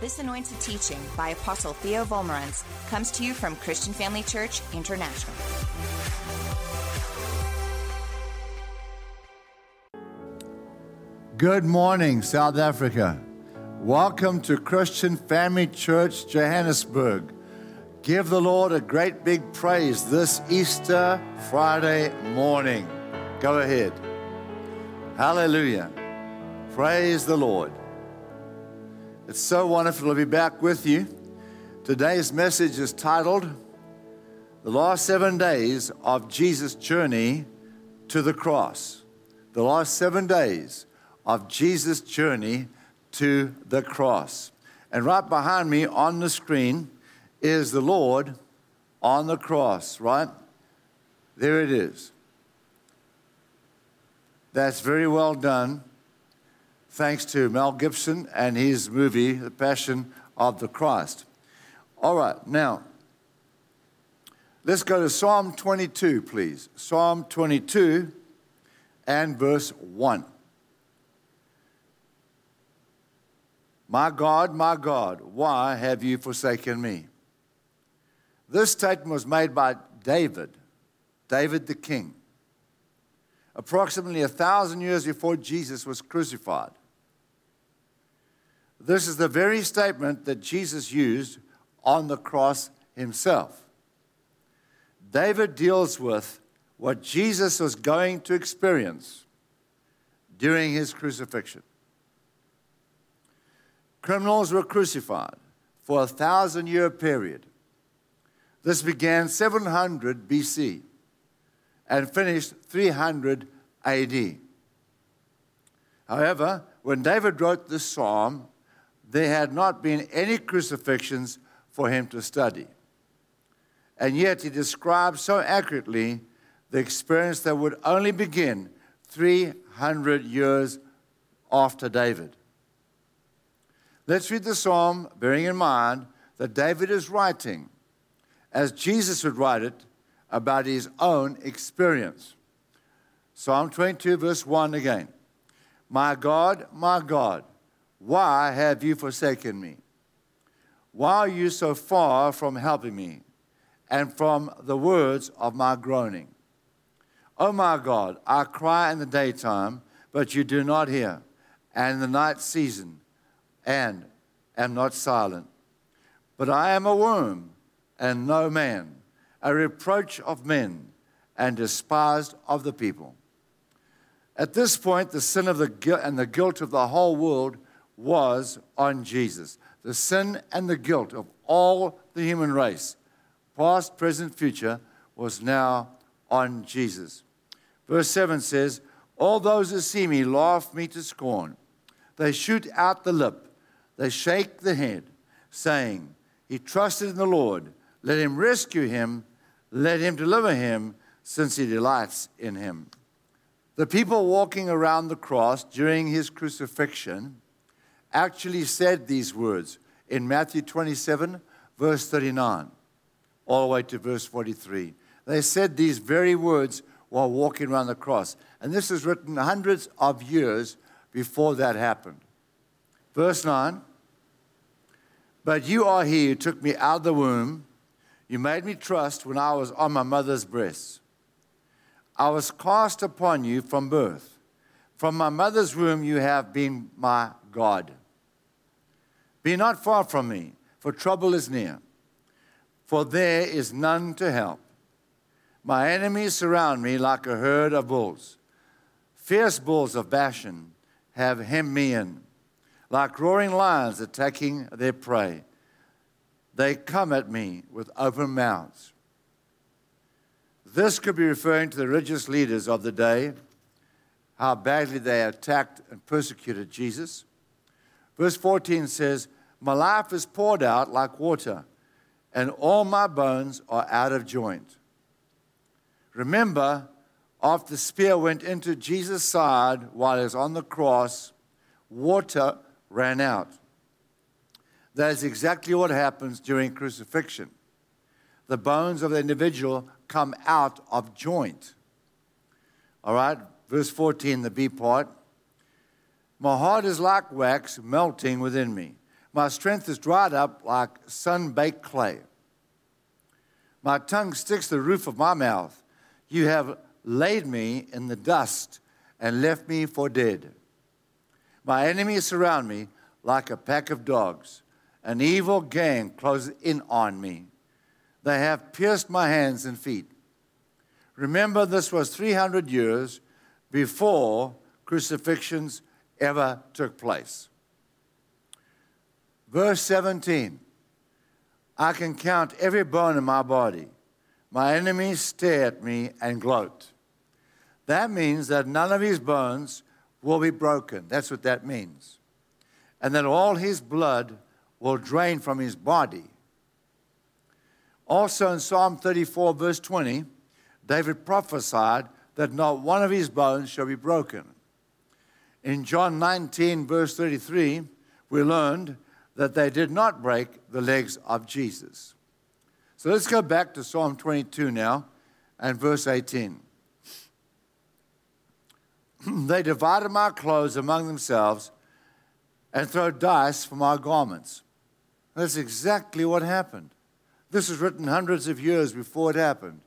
This anointed teaching by Apostle Theo Wolmarans comes to you from Christian Family Church International. Good morning, South Africa. Welcome to Christian Family Church Johannesburg. Give the Lord a great big praise this Easter Friday morning. Go ahead. Hallelujah. Praise the Lord. It's so wonderful to be back with you. Today's message is titled The Last Seven Days of Jesus' Journey to the Cross. The last seven days of Jesus' journey to the cross. And right behind me on the screen is the Lord on the cross, right? There it is. That's very well done thanks to Mel Gibson and his movie, The Passion of the Christ. All right, now, let's go to Psalm 22, please. Psalm 22 and verse 1. My God, my God, why have you forsaken me? This statement was made by David, David the king, approximately a thousand years before Jesus was crucified. This is the very statement that Jesus used on the cross himself. David deals with what Jesus was going to experience during his crucifixion. Criminals were crucified for a thousand year period. This began 700 BC and finished 300 AD. However, when David wrote this psalm, there had not been any crucifixions for him to study. And yet he describes so accurately the experience that would only begin 300 years after David. Let's read the psalm, bearing in mind that David is writing, as Jesus would write it, about his own experience. Psalm 22, verse 1 again. My God, my God, why have you forsaken me? Why are you so far from helping me and from the words of my groaning? Oh my God, I cry in the daytime, but you do not hear, and in the night season, and am not silent. But I am a worm and no man, a reproach of men, and despised of the people. At this point, the sin of the and the guilt of the whole world was on Jesus. The sin and the guilt of all the human race, past, present, future, was now on Jesus. Verse 7 says, All those who see me laugh me to scorn. They shoot out the lip, they shake the head, saying, He trusted in the Lord. Let him rescue him, let him deliver him, since he delights in him. The people walking around the cross during his crucifixion actually said these words in Matthew 27, verse 39, all the way to verse 43. They said these very words while walking around the cross. And this is written hundreds of years before that happened. Verse 9 But you are he who took me out of the womb. You made me trust when I was on my mother's breast. I was cast upon you from birth. From my mother's womb, you have been my God. Be not far from me, for trouble is near, for there is none to help. My enemies surround me like a herd of bulls. Fierce bulls of Bashan have hemmed me in, like roaring lions attacking their prey. They come at me with open mouths. This could be referring to the religious leaders of the day, how badly they attacked and persecuted Jesus. Verse 14 says, My life is poured out like water, and all my bones are out of joint. Remember, after the spear went into Jesus' side while he was on the cross, water ran out. That is exactly what happens during crucifixion. The bones of the individual come out of joint. All right, verse 14, the B part. My heart is like wax melting within me. My strength is dried up like sun baked clay. My tongue sticks to the roof of my mouth. You have laid me in the dust and left me for dead. My enemies surround me like a pack of dogs. An evil gang closes in on me. They have pierced my hands and feet. Remember, this was 300 years before crucifixions ever took place. Verse 17 I can count every bone in my body. My enemies stare at me and gloat. That means that none of his bones will be broken. That's what that means. And that all his blood will drain from his body. Also in Psalm 34, verse 20, David prophesied that not one of his bones shall be broken. In John 19, verse 33, we learned that they did not break the legs of Jesus. So let's go back to Psalm 22 now and verse 18. they divided my clothes among themselves and throw dice for my garments. That's exactly what happened. This was written hundreds of years before it happened.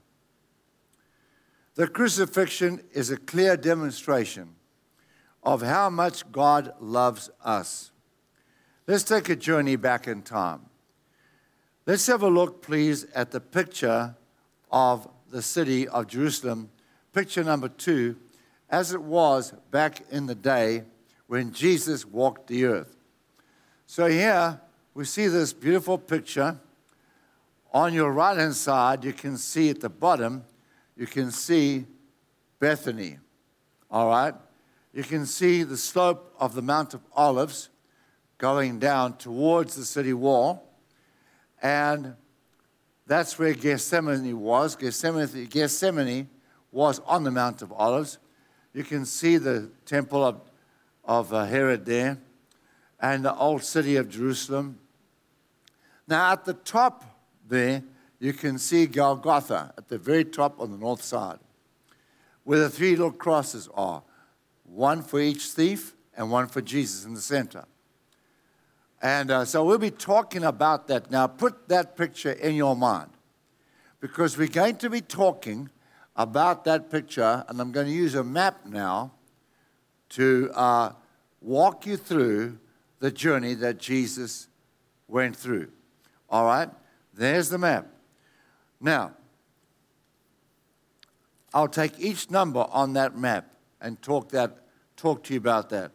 The crucifixion is a clear demonstration of how much God loves us. Let's take a journey back in time. Let's have a look, please, at the picture of the city of Jerusalem, picture number two, as it was back in the day when Jesus walked the earth. So here we see this beautiful picture. On your right hand side, you can see at the bottom, you can see Bethany. All right? You can see the slope of the Mount of Olives going down towards the city wall. And that's where Gethsemane was. Gethsemane, Gethsemane was on the Mount of Olives. You can see the temple of, of uh, Herod there and the old city of Jerusalem. Now, at the top there, you can see Golgotha at the very top on the north side, where the three little crosses are one for each thief and one for Jesus in the center. And uh, so we'll be talking about that now. Put that picture in your mind because we're going to be talking about that picture, and I'm going to use a map now to uh, walk you through the journey that Jesus went through. All right? There's the map. Now, I'll take each number on that map and talk, that, talk to you about that.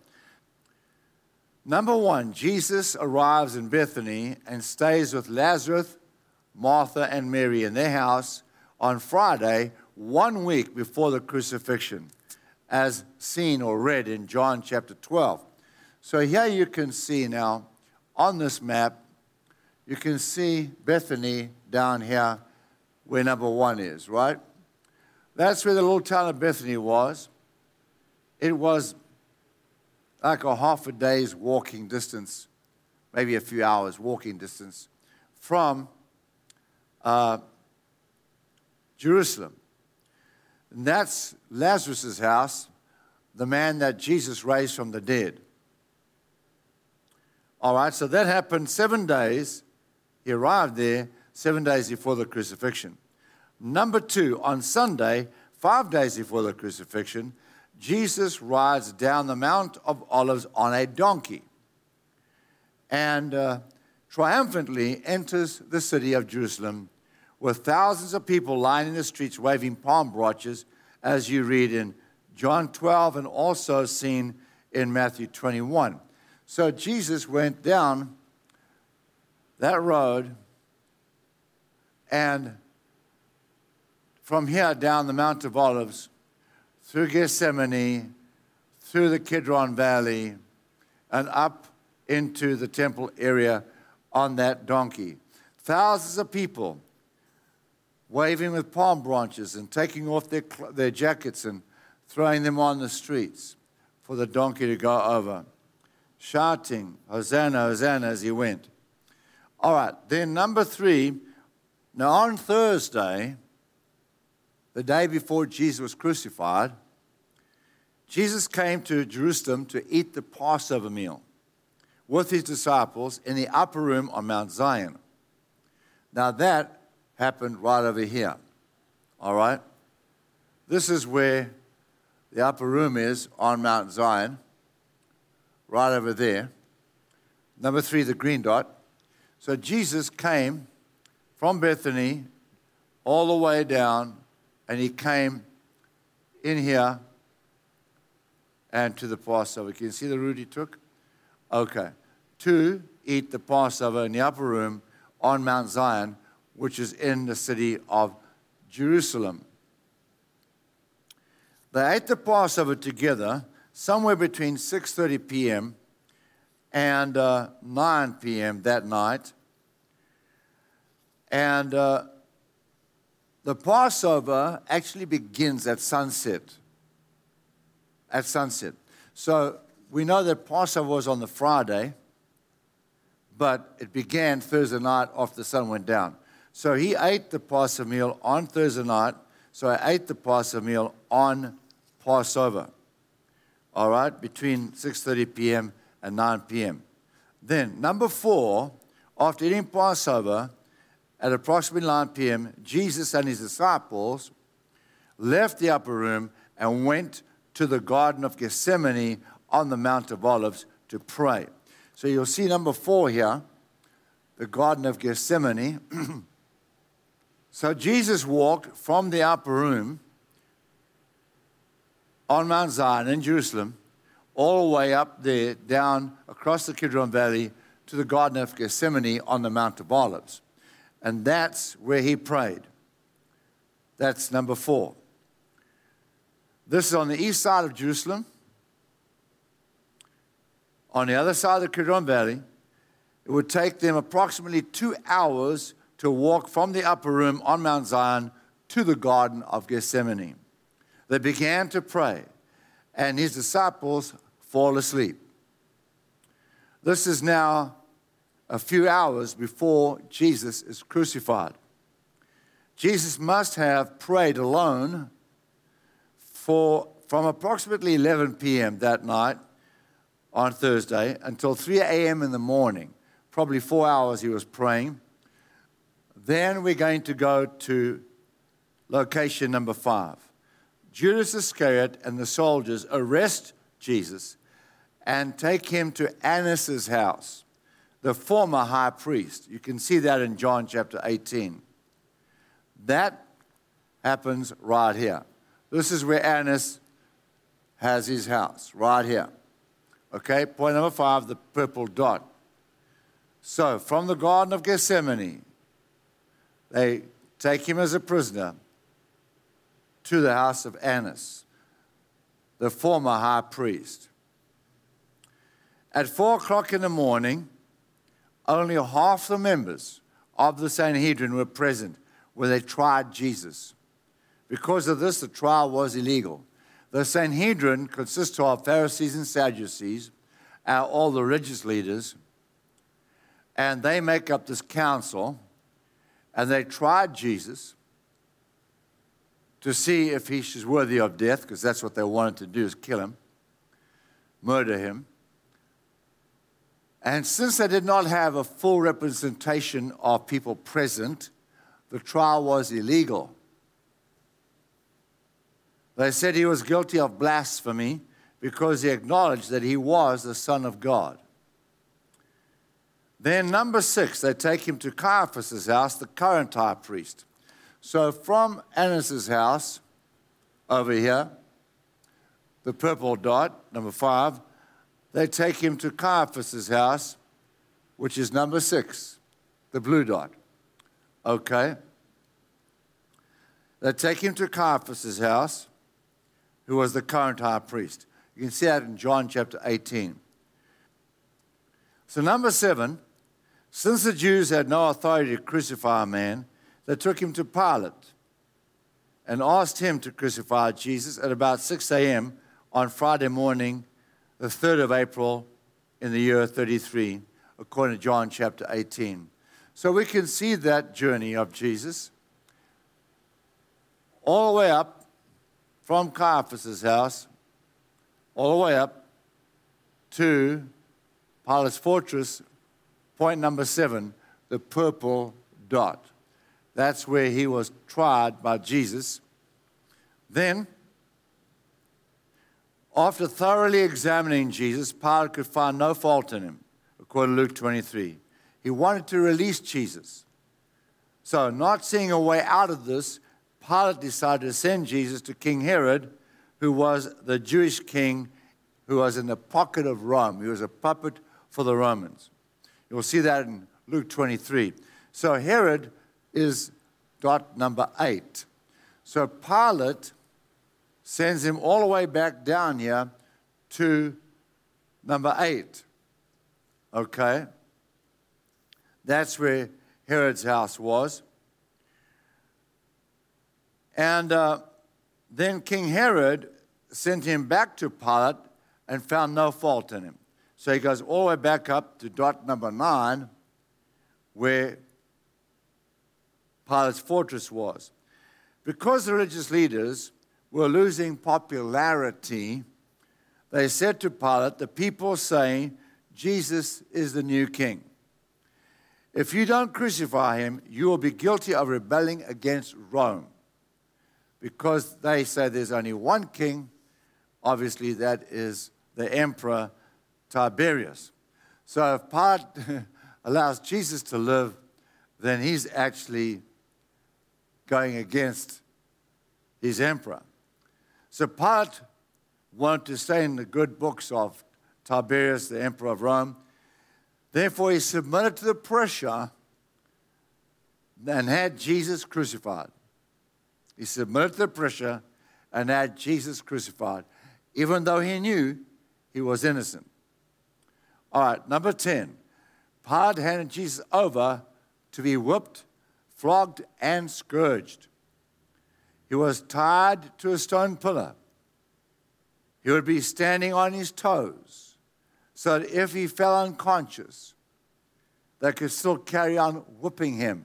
Number one, Jesus arrives in Bethany and stays with Lazarus, Martha, and Mary in their house on Friday one week before the crucifixion, as seen or read in John chapter 12. So here you can see now on this map, you can see Bethany down here where number one is, right? That's where the little town of Bethany was. It was like a half a day's walking distance, maybe a few hours walking distance from uh, Jerusalem. And that's Lazarus' house, the man that Jesus raised from the dead. All right, so that happened seven days. He arrived there seven days before the crucifixion. Number two, on Sunday, five days before the crucifixion, Jesus rides down the Mount of Olives on a donkey and uh, triumphantly enters the city of Jerusalem with thousands of people lining the streets waving palm branches, as you read in John 12 and also seen in Matthew 21. So Jesus went down that road and from here down the Mount of Olives, through Gethsemane, through the Kidron Valley, and up into the temple area on that donkey. Thousands of people waving with palm branches and taking off their, their jackets and throwing them on the streets for the donkey to go over, shouting, Hosanna, Hosanna, as he went. All right, then number three, now on Thursday, the day before Jesus was crucified, Jesus came to Jerusalem to eat the Passover meal, with his disciples in the upper room on Mount Zion. Now that happened right over here. All right? This is where the upper room is on Mount Zion, right over there. Number three, the green dot. So Jesus came from Bethany all the way down, and he came in here and to the Passover. Can you see the route he took? Okay. To eat the Passover in the upper room on Mount Zion, which is in the city of Jerusalem. They ate the Passover together somewhere between 6:30 p.m. and uh, 9 p.m. that night. And uh, the Passover actually begins at sunset. At sunset. So we know that Passover was on the Friday, but it began Thursday night after the sun went down. So he ate the Passover meal on Thursday night. So I ate the Passover meal on Passover. All right, between 6:30 p.m. and 9 p.m. Then number four, after eating Passover, at approximately 9 p.m., Jesus and his disciples left the upper room and went to the Garden of Gethsemane on the Mount of Olives to pray. So you'll see number four here, the Garden of Gethsemane. so Jesus walked from the upper room on Mount Zion in Jerusalem, all the way up there, down across the Kidron Valley to the Garden of Gethsemane on the Mount of Olives. And that's where he prayed. That's number four. This is on the east side of Jerusalem. On the other side of the Kidron Valley, it would take them approximately two hours to walk from the upper room on Mount Zion to the Garden of Gethsemane. They began to pray, and his disciples fall asleep. This is now a few hours before Jesus is crucified. Jesus must have prayed alone for, from approximately 11 p.m. that night on Thursday until 3 a.m. in the morning. Probably four hours he was praying. Then we're going to go to location number five. Judas Iscariot and the soldiers arrest Jesus and take him to Annas' house the former high priest. You can see that in John chapter 18. That happens right here. This is where Annas has his house, right here. Okay, point number five the purple dot. So, from the Garden of Gethsemane, they take him as a prisoner to the house of Annas, the former high priest. At four o'clock in the morning, only half the members of the Sanhedrin were present when they tried Jesus. Because of this, the trial was illegal. The Sanhedrin consists of Pharisees and Sadducees, uh, all the religious leaders, and they make up this council, and they tried Jesus to see if he's worthy of death, because that's what they wanted to do, is kill him, murder him. And since they did not have a full representation of people present, the trial was illegal. They said he was guilty of blasphemy because he acknowledged that he was the Son of God. Then, number six, they take him to Caiaphas' house, the current high priest. So, from Annas' house over here, the purple dot, number five, they take him to Caiaphas' house, which is number six, the blue dot. Okay? They take him to Caiaphas' house, who was the current high priest. You can see that in John chapter 18. So, number seven, since the Jews had no authority to crucify a man, they took him to Pilate and asked him to crucify Jesus at about 6 a.m. on Friday morning the 3rd of April in the year 33, according to John chapter 18. So we can see that journey of Jesus all the way up from Caiaphas' house, all the way up to Pilate's fortress, point number seven, the purple dot. That's where he was tried by Jesus. Then, after thoroughly examining Jesus, Pilate could find no fault in him, according to Luke 23. He wanted to release Jesus. So, not seeing a way out of this, Pilate decided to send Jesus to King Herod, who was the Jewish king who was in the pocket of Rome. He was a puppet for the Romans. You'll see that in Luke 23. So, Herod is dot number eight. So, Pilate sends him all the way back down here to number eight. Okay? That's where Herod's house was. And uh, then King Herod sent him back to Pilate and found no fault in him. So he goes all the way back up to dot number nine, where Pilate's fortress was. Because the religious leaders were losing popularity, they said to Pilate, The people saying, Jesus is the new king. If you don't crucify him, you will be guilty of rebelling against Rome. Because they say there's only one king, obviously that is the emperor Tiberius. So if Pilate allows Jesus to live, then he's actually going against his emperor. So Pilate wanted to stay in the good books of Tiberius, the emperor of Rome. Therefore, he submitted to the pressure and had Jesus crucified. He submitted to the pressure and had Jesus crucified, even though he knew he was innocent. All right, number 10. Pilate handed Jesus over to be whipped, flogged, and scourged. He was tied to a stone pillar. He would be standing on his toes so that if he fell unconscious, they could still carry on whipping him.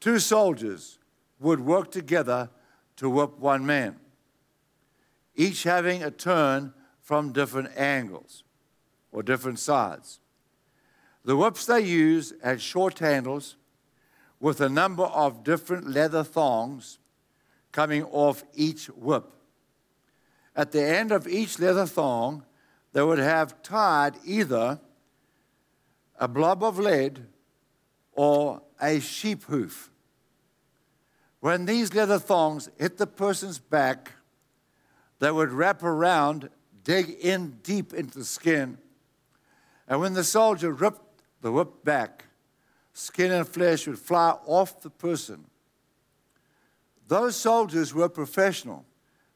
Two soldiers would work together to whip one man, each having a turn from different angles or different sides. The whips they used had short handles with a number of different leather thongs coming off each whip. At the end of each leather thong, they would have tied either a blob of lead or a sheep hoof. When these leather thongs hit the person's back, they would wrap around, dig in deep into the skin, and when the soldier ripped the whip back, skin and flesh would fly off the person. Those soldiers were professional.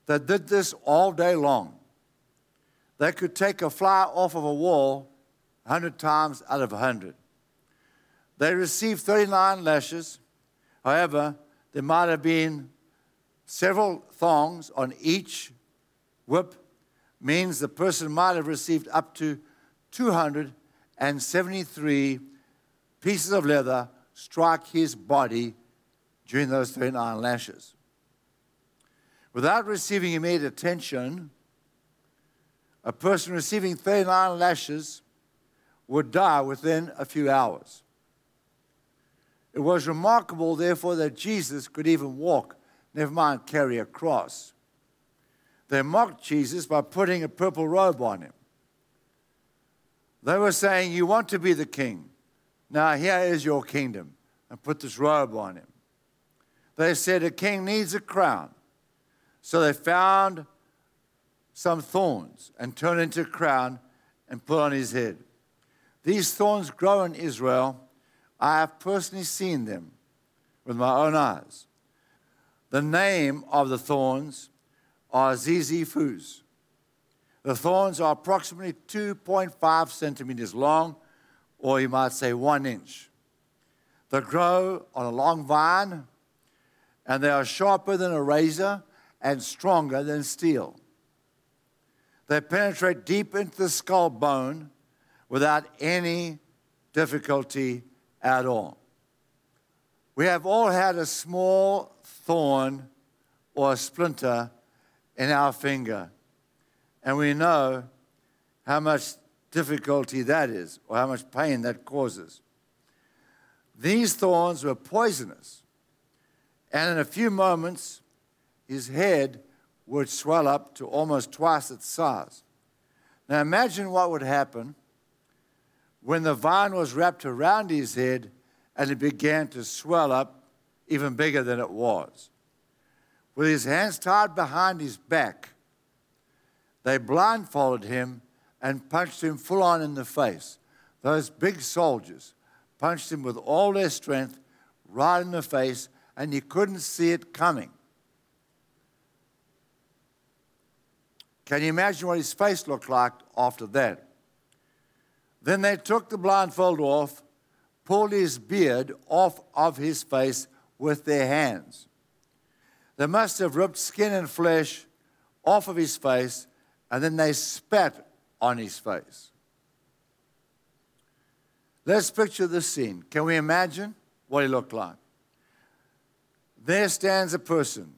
They did this all day long. They could take a fly off of a wall 100 times out of 100. They received 39 lashes. However, there might have been several thongs on each whip, means the person might have received up to 273 pieces of leather strike his body during those 39 lashes. Without receiving immediate attention, a person receiving 39 lashes would die within a few hours. It was remarkable, therefore, that Jesus could even walk, never mind carry a cross. They mocked Jesus by putting a purple robe on him. They were saying, You want to be the king. Now, here is your kingdom. And put this robe on him. They said, A king needs a crown. So they found some thorns and turned into a crown and put on his head. These thorns grow in Israel. I have personally seen them with my own eyes. The name of the thorns are ziziphus. The thorns are approximately 2.5 centimeters long, or you might say one inch. They grow on a long vine, and they are sharper than a razor and stronger than steel. They penetrate deep into the skull bone without any difficulty at all. We have all had a small thorn or a splinter in our finger and we know how much difficulty that is, or how much pain that causes. These thorns were poisonous, and in a few moments, his head would swell up to almost twice its size. Now imagine what would happen when the vine was wrapped around his head and it began to swell up even bigger than it was. With his hands tied behind his back, they blindfolded him and punched him full on in the face. Those big soldiers punched him with all their strength right in the face, and he couldn't see it coming. Can you imagine what his face looked like after that? Then they took the blindfold off, pulled his beard off of his face with their hands. They must have ripped skin and flesh off of his face, and then they spat on his face. Let's picture the scene. Can we imagine what he looked like? There stands a person,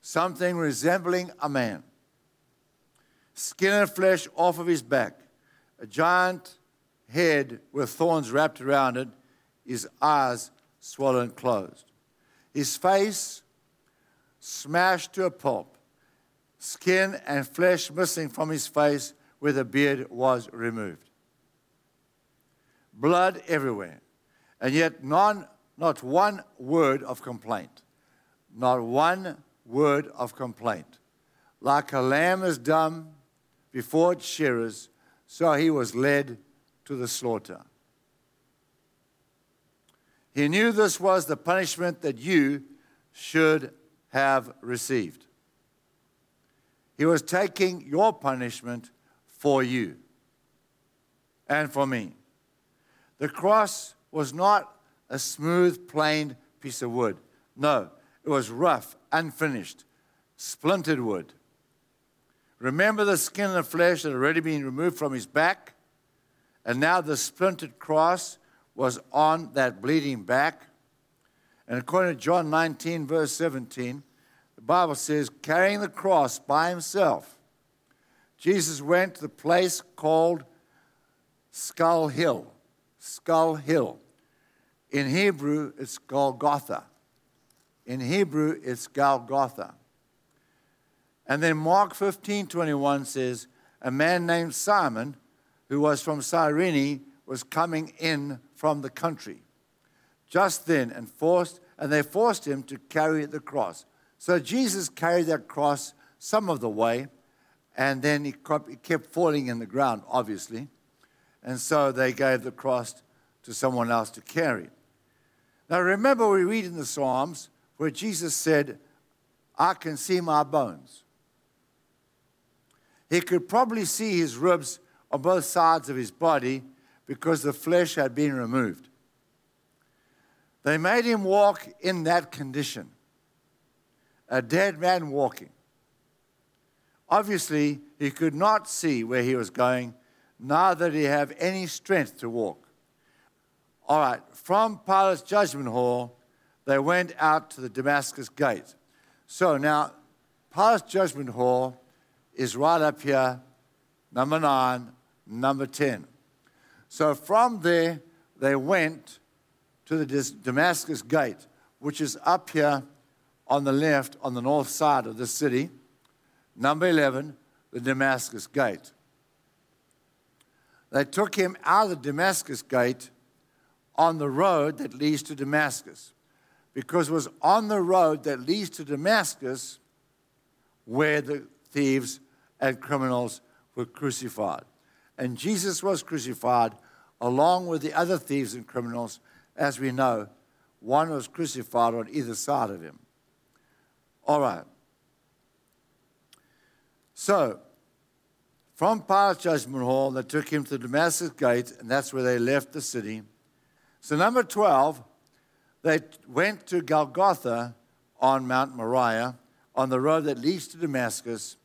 something resembling a man, skin and flesh off of his back, a giant head with thorns wrapped around it, his eyes swollen closed. His face smashed to a pulp, skin and flesh missing from his face where the beard was removed. Blood everywhere, and yet none, not one word of complaint. Not one word of complaint. Like a lamb is dumb before its shearers, so he was led to the slaughter. He knew this was the punishment that you should have received. He was taking your punishment for you and for me. The cross was not a smooth, plain piece of wood. No, it was rough, unfinished, splintered wood. Remember the skin and the flesh that had already been removed from his back? And now the splintered cross was on that bleeding back. And according to John 19, verse 17, the Bible says, carrying the cross by himself, Jesus went to the place called Skull Hill. Skull Hill. In Hebrew, it's Golgotha. In Hebrew, it's Golgotha. And then Mark 15 21 says, A man named Simon, who was from Cyrene, was coming in from the country. Just then, and forced, and they forced him to carry the cross. So Jesus carried that cross some of the way, and then he kept falling in the ground, obviously. And so they gave the cross to someone else to carry. Now remember, we read in the Psalms where Jesus said, I can see my bones. He could probably see his ribs on both sides of his body because the flesh had been removed. They made him walk in that condition a dead man walking. Obviously, he could not see where he was going, neither did he have any strength to walk. All right, from Pilate's judgment hall, they went out to the Damascus gate. So now, Pilate's judgment hall is right up here, number nine, number 10. So from there, they went to the Damascus gate, which is up here on the left, on the north side of the city. Number 11, the Damascus gate. They took him out of the Damascus gate on the road that leads to Damascus because it was on the road that leads to Damascus where the thieves and criminals were crucified. And Jesus was crucified along with the other thieves and criminals, as we know. One was crucified on either side of him. All right. So, from Pilate's judgment hall, they took him to Damascus gate, and that's where they left the city. So, number 12, they went to Golgotha on Mount Moriah, on the road that leads to Damascus,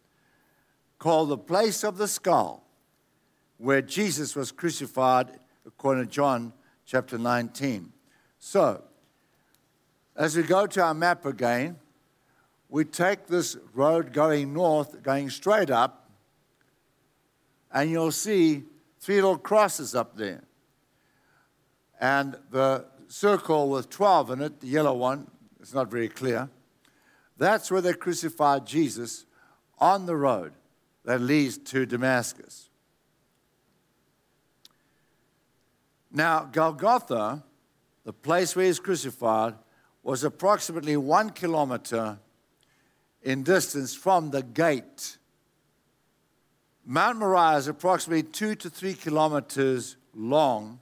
called the place of the skull, where Jesus was crucified, according to John chapter 19. So, as we go to our map again, we take this road going north, going straight up, and you'll see three little crosses up there. And the circle with 12 in it, the yellow one, it's not very clear. That's where they crucified Jesus on the road that leads to Damascus. Now, Golgotha, the place where he's crucified, was approximately one kilometer in distance from the gate. Mount Moriah is approximately two to three kilometers long.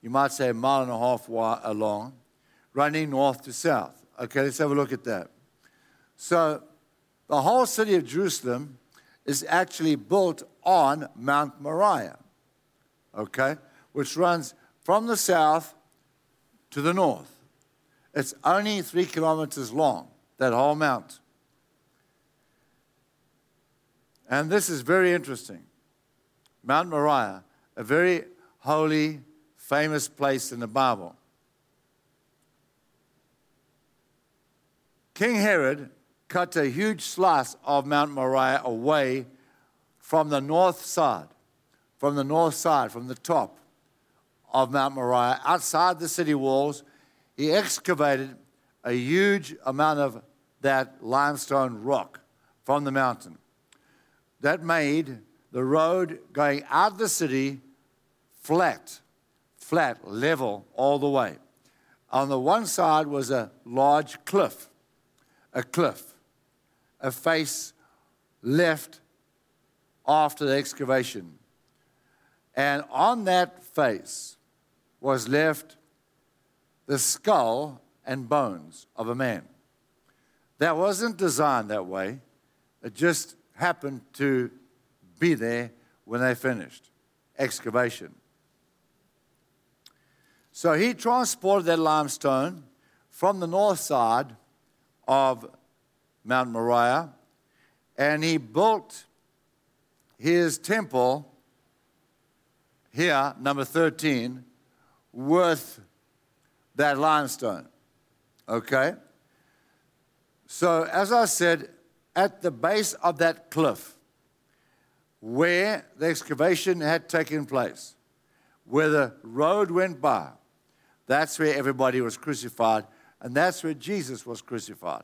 You might say a mile and a half uh, long, running north to south. Okay, let's have a look at that. So, the whole city of Jerusalem is actually built on Mount Moriah, okay, which runs from the south to the north. It's only three kilometers long, that whole mount. And this is very interesting. Mount Moriah, a very holy, famous place in the Bible. King Herod cut a huge slice of Mount Moriah away from the north side, from the north side, from the top of Mount Moriah, outside the city walls. He excavated a huge amount of that limestone rock from the mountain. That made the road going out of the city flat, flat, level all the way. On the one side was a large cliff, a cliff a face left after the excavation. And on that face was left the skull and bones of a man. That wasn't designed that way, it just happened to be there when they finished excavation. So he transported that limestone from the north side of Mount Moriah, and he built his temple here, number 13, with that limestone. Okay? So, as I said, at the base of that cliff, where the excavation had taken place, where the road went by, that's where everybody was crucified, and that's where Jesus was crucified.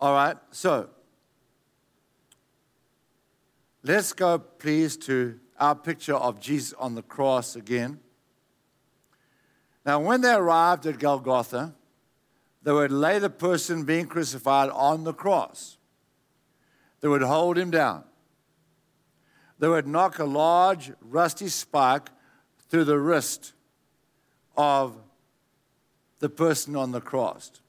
All right, so let's go, please, to our picture of Jesus on the cross again. Now, when they arrived at Golgotha, they would lay the person being crucified on the cross. They would hold him down. They would knock a large rusty spike through the wrist of the person on the cross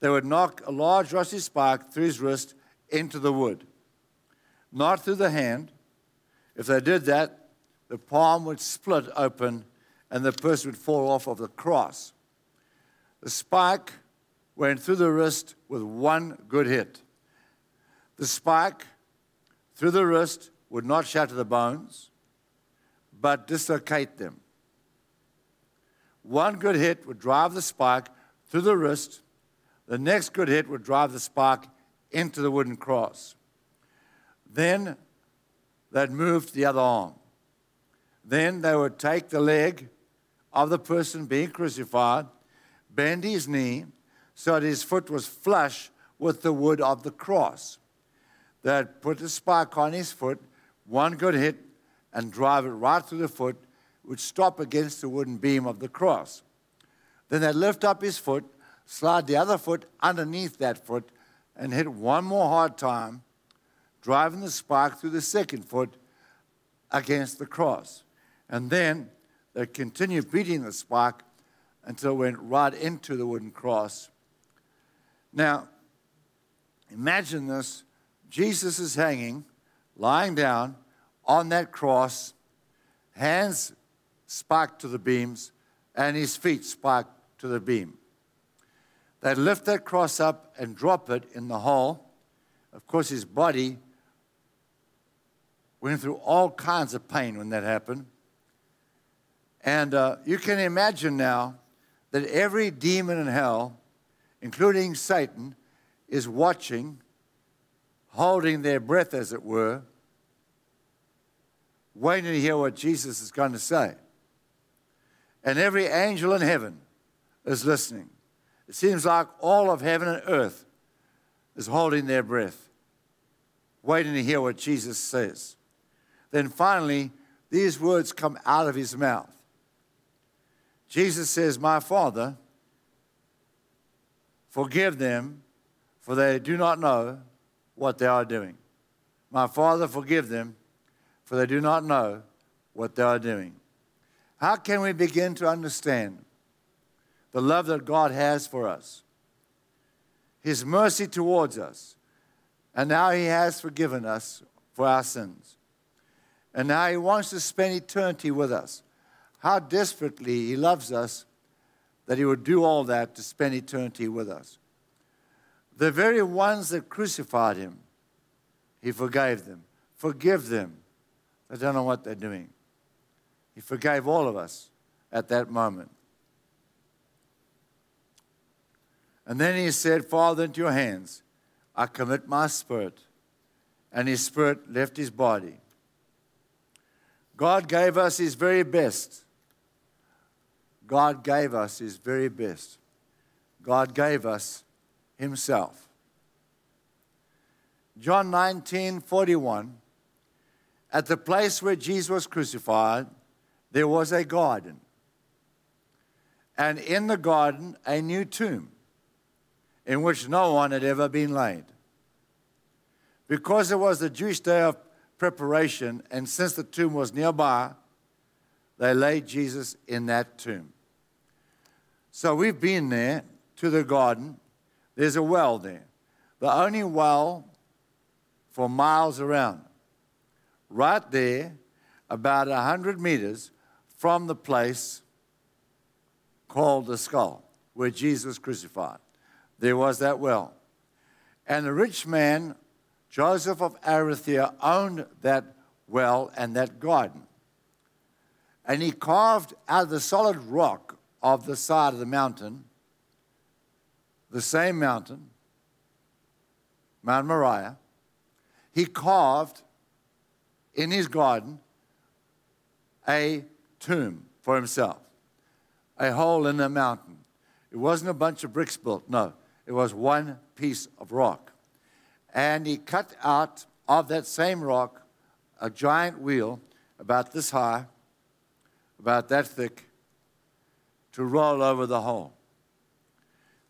they would knock a large rusty spike through his wrist into the wood, not through the hand. If they did that, the palm would split open and the person would fall off of the cross. The spike went through the wrist with one good hit. The spike through the wrist would not shatter the bones, but dislocate them. One good hit would drive the spike through the wrist the next good hit would drive the spike into the wooden cross. Then they'd move to the other arm. Then they would take the leg of the person being crucified, bend his knee so that his foot was flush with the wood of the cross. They'd put the spike on his foot, one good hit, and drive it right through the foot, which stop against the wooden beam of the cross. Then they'd lift up his foot, slide the other foot underneath that foot, and hit one more hard time, driving the spike through the second foot against the cross. And then they continue beating the spark until it went right into the wooden cross. Now, imagine this Jesus is hanging, lying down on that cross, hands sparked to the beams, and his feet sparked to the beam. They'd lift that cross up and drop it in the hole. Of course, his body went through all kinds of pain when that happened. And uh, you can imagine now that every demon in hell, including Satan, is watching holding their breath, as it were, waiting to hear what Jesus is going to say. And every angel in heaven is listening. It seems like all of heaven and earth is holding their breath, waiting to hear what Jesus says. Then finally, these words come out of his mouth. Jesus says, My Father, forgive them, for they do not know what they are doing. My Father, forgive them, for they do not know what they are doing. How can we begin to understand the love that God has for us, His mercy towards us, and now He has forgiven us for our sins? And now He wants to spend eternity with us. How desperately He loves us that He would do all that to spend eternity with us. The very ones that crucified Him, He forgave them. Forgive them. They don't know what they're doing. He forgave all of us at that moment. And then he said, Father, into your hands I commit my spirit. And his spirit left his body. God gave us his very best. God gave us his very best. God gave us himself. John 19 41. At the place where Jesus was crucified, there was a garden. And in the garden, a new tomb in which no one had ever been laid. Because it was the Jewish day of preparation, and since the tomb was nearby, they laid Jesus in that tomb. So we've been there to the garden. There's a well there, the only well for miles around. Right there, about 100 meters from the place called the skull, where Jesus crucified there was that well. And the rich man, Joseph of Arimathea, owned that well and that garden. And he carved out of the solid rock of the side of the mountain, the same mountain, Mount Moriah, he carved in his garden a tomb for himself, a hole in the mountain. It wasn't a bunch of bricks built, no. It was one piece of rock. And he cut out of that same rock a giant wheel about this high, about that thick, to roll over the hole.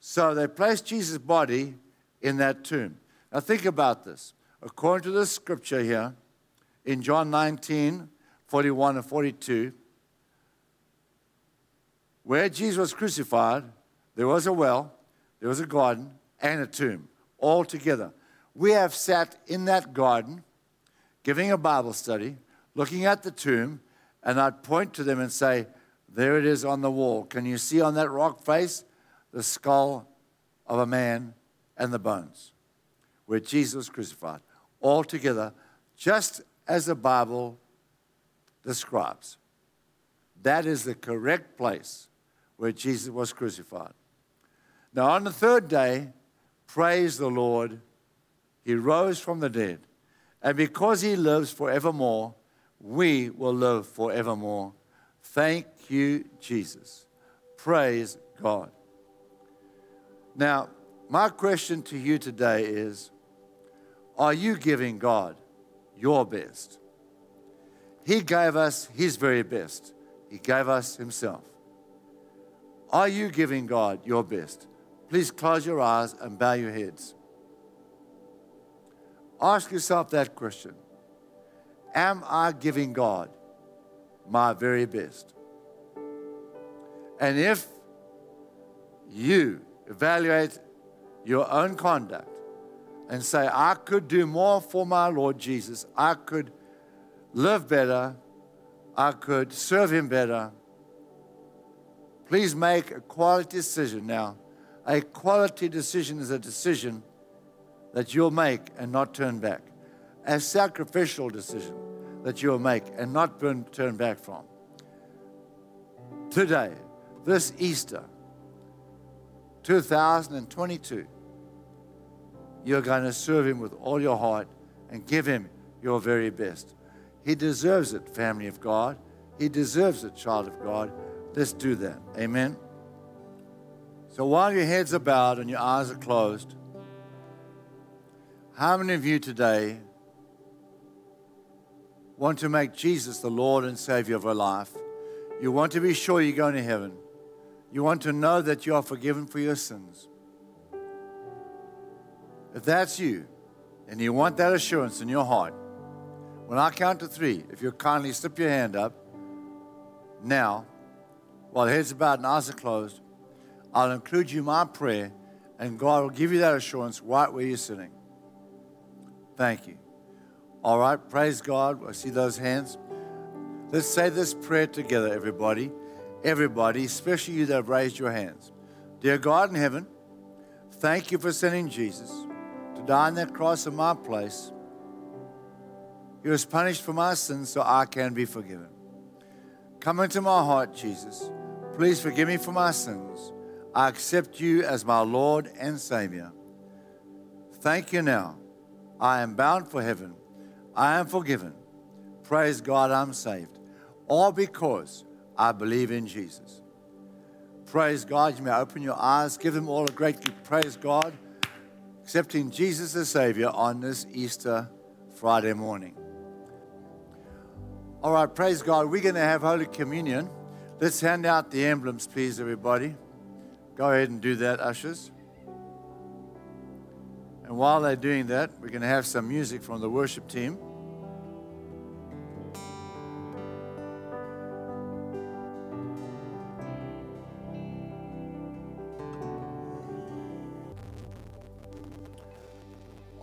So they placed Jesus' body in that tomb. Now think about this. According to the scripture here, in John 19, 41 and 42, where Jesus was crucified, there was a well, there was a garden and a tomb all together. We have sat in that garden giving a Bible study, looking at the tomb, and I'd point to them and say, There it is on the wall. Can you see on that rock face the skull of a man and the bones where Jesus crucified? All together, just as the Bible describes. That is the correct place where Jesus was crucified. Now, on the third day, praise the Lord, he rose from the dead. And because he lives forevermore, we will live forevermore. Thank you, Jesus. Praise God. Now, my question to you today is Are you giving God your best? He gave us His very best, He gave us Himself. Are you giving God your best? Please close your eyes and bow your heads. Ask yourself that question Am I giving God my very best? And if you evaluate your own conduct and say, I could do more for my Lord Jesus, I could live better, I could serve Him better, please make a quality decision now a quality decision is a decision that you'll make and not turn back. A sacrificial decision that you'll make and not turn back from. Today, this Easter, 2022, you're going to serve Him with all your heart and give Him your very best. He deserves it, family of God. He deserves it, child of God. Let's do that. Amen. So while your heads are bowed and your eyes are closed, how many of you today want to make Jesus the Lord and Savior of your life? You want to be sure you're going to heaven. You want to know that you are forgiven for your sins. If that's you, and you want that assurance in your heart, when I count to three, if you'll kindly slip your hand up now, while heads bowed and eyes are closed, I'll include you in my prayer, and God will give you that assurance right where you're sitting. Thank you. All right, praise God. I see those hands. Let's say this prayer together, everybody. Everybody, especially you that have raised your hands. Dear God in heaven, thank you for sending Jesus to die on that cross in my place. He was punished for my sins so I can be forgiven. Come into my heart, Jesus. Please forgive me for my sins. I accept you as my Lord and Savior. Thank you now. I am bound for heaven. I am forgiven. Praise God, I'm saved. All because I believe in Jesus. Praise God. You may open your eyes. Give them all a great praise God. Accepting Jesus as Savior on this Easter Friday morning. All right, praise God. We're going to have Holy Communion. Let's hand out the emblems, please, everybody. Go ahead and do that, ushers. And while they're doing that, we're going to have some music from the worship team.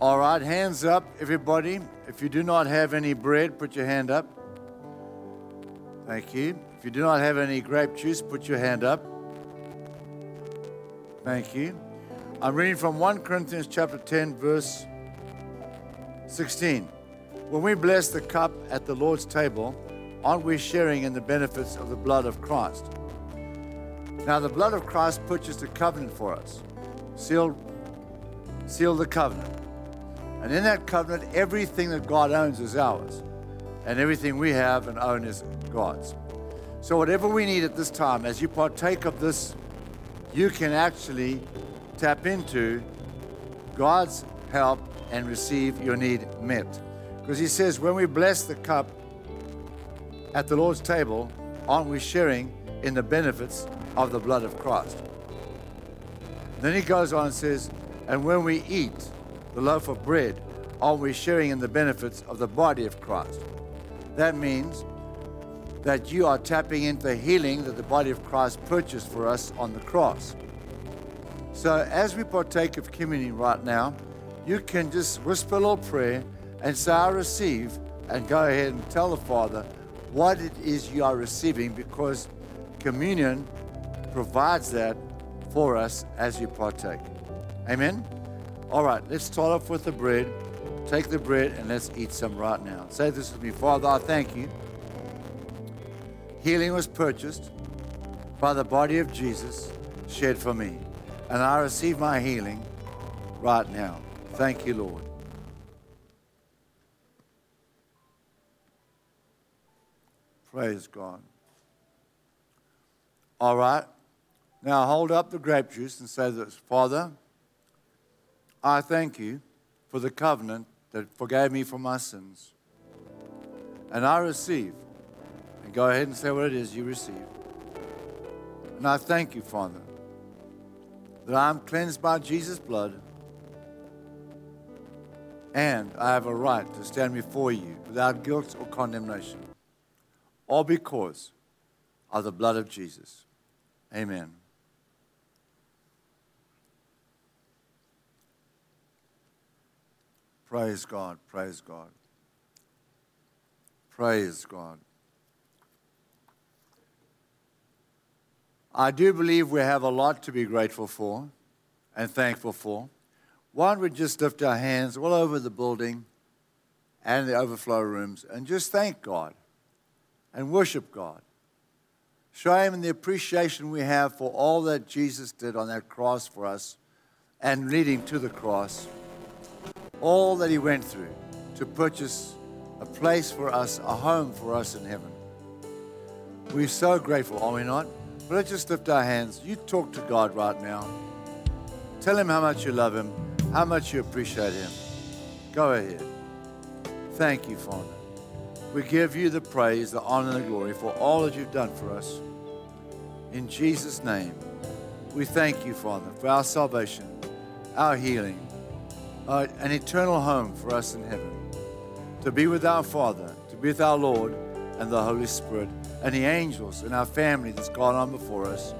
All right, hands up, everybody. If you do not have any bread, put your hand up. Thank you. If you do not have any grape juice, put your hand up. Thank you. I'm reading from 1 Corinthians chapter 10, verse 16. When we bless the cup at the Lord's table, aren't we sharing in the benefits of the blood of Christ? Now, the blood of Christ purchased a covenant for us, sealed, sealed the covenant. And in that covenant, everything that God owns is ours, and everything we have and own is God's. So, whatever we need at this time, as you partake of this, you can actually tap into God's help and receive your need met. Because He says, when we bless the cup at the Lord's table, aren't we sharing in the benefits of the blood of Christ? Then He goes on and says, and when we eat, the loaf of bread, are we sharing in the benefits of the body of Christ? That means that you are tapping into the healing that the body of Christ purchased for us on the cross. So, as we partake of communion right now, you can just whisper a little prayer and say, I receive, and go ahead and tell the Father what it is you are receiving because communion provides that for us as you partake. Amen? All right, let's start off with the bread. Take the bread and let's eat some right now. Say this with me Father, I thank you. Healing was purchased by the body of Jesus shed for me. And I receive my healing right now. Thank you, Lord. Praise God. All right. Now hold up the grape juice and say this Father, I thank you for the covenant that forgave me for my sins. And I receive. And go ahead and say what it is you receive. And I thank you, Father, that I'm cleansed by Jesus' blood. And I have a right to stand before you without guilt or condemnation. All because of the blood of Jesus. Amen. Praise God, praise God. Praise God. I do believe we have a lot to be grateful for and thankful for. Why don't we just lift our hands all over the building and the overflow rooms and just thank God and worship God? Show Him the appreciation we have for all that Jesus did on that cross for us and leading to the cross all that he went through to purchase a place for us, a home for us in heaven. We're so grateful, are we not? But let's just lift our hands. You talk to God right now. Tell him how much you love him, how much you appreciate him. Go ahead. Thank you, Father. We give you the praise, the honor, and the glory for all that you've done for us. In Jesus' name, we thank you, Father, for our salvation, our healing, uh, an eternal home for us in heaven, to be with our Father, to be with our Lord and the Holy Spirit, and the angels and our family that's gone on before us.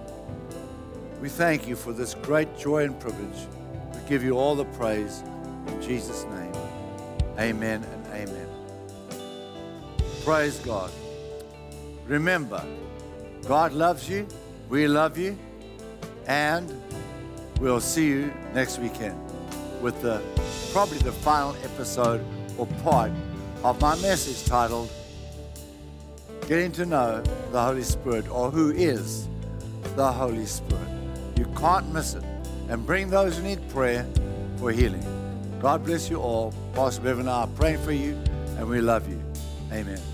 We thank you for this great joy and privilege. We give you all the praise in Jesus' name. Amen and amen. Praise God. Remember, God loves you, we love you, and we'll see you next weekend with the probably the final episode or part of my message titled Getting to Know the Holy Spirit or Who is the Holy Spirit. You can't miss it. And bring those who need prayer for healing. God bless you all. Pastor Bev and I are praying for you, and we love you. Amen.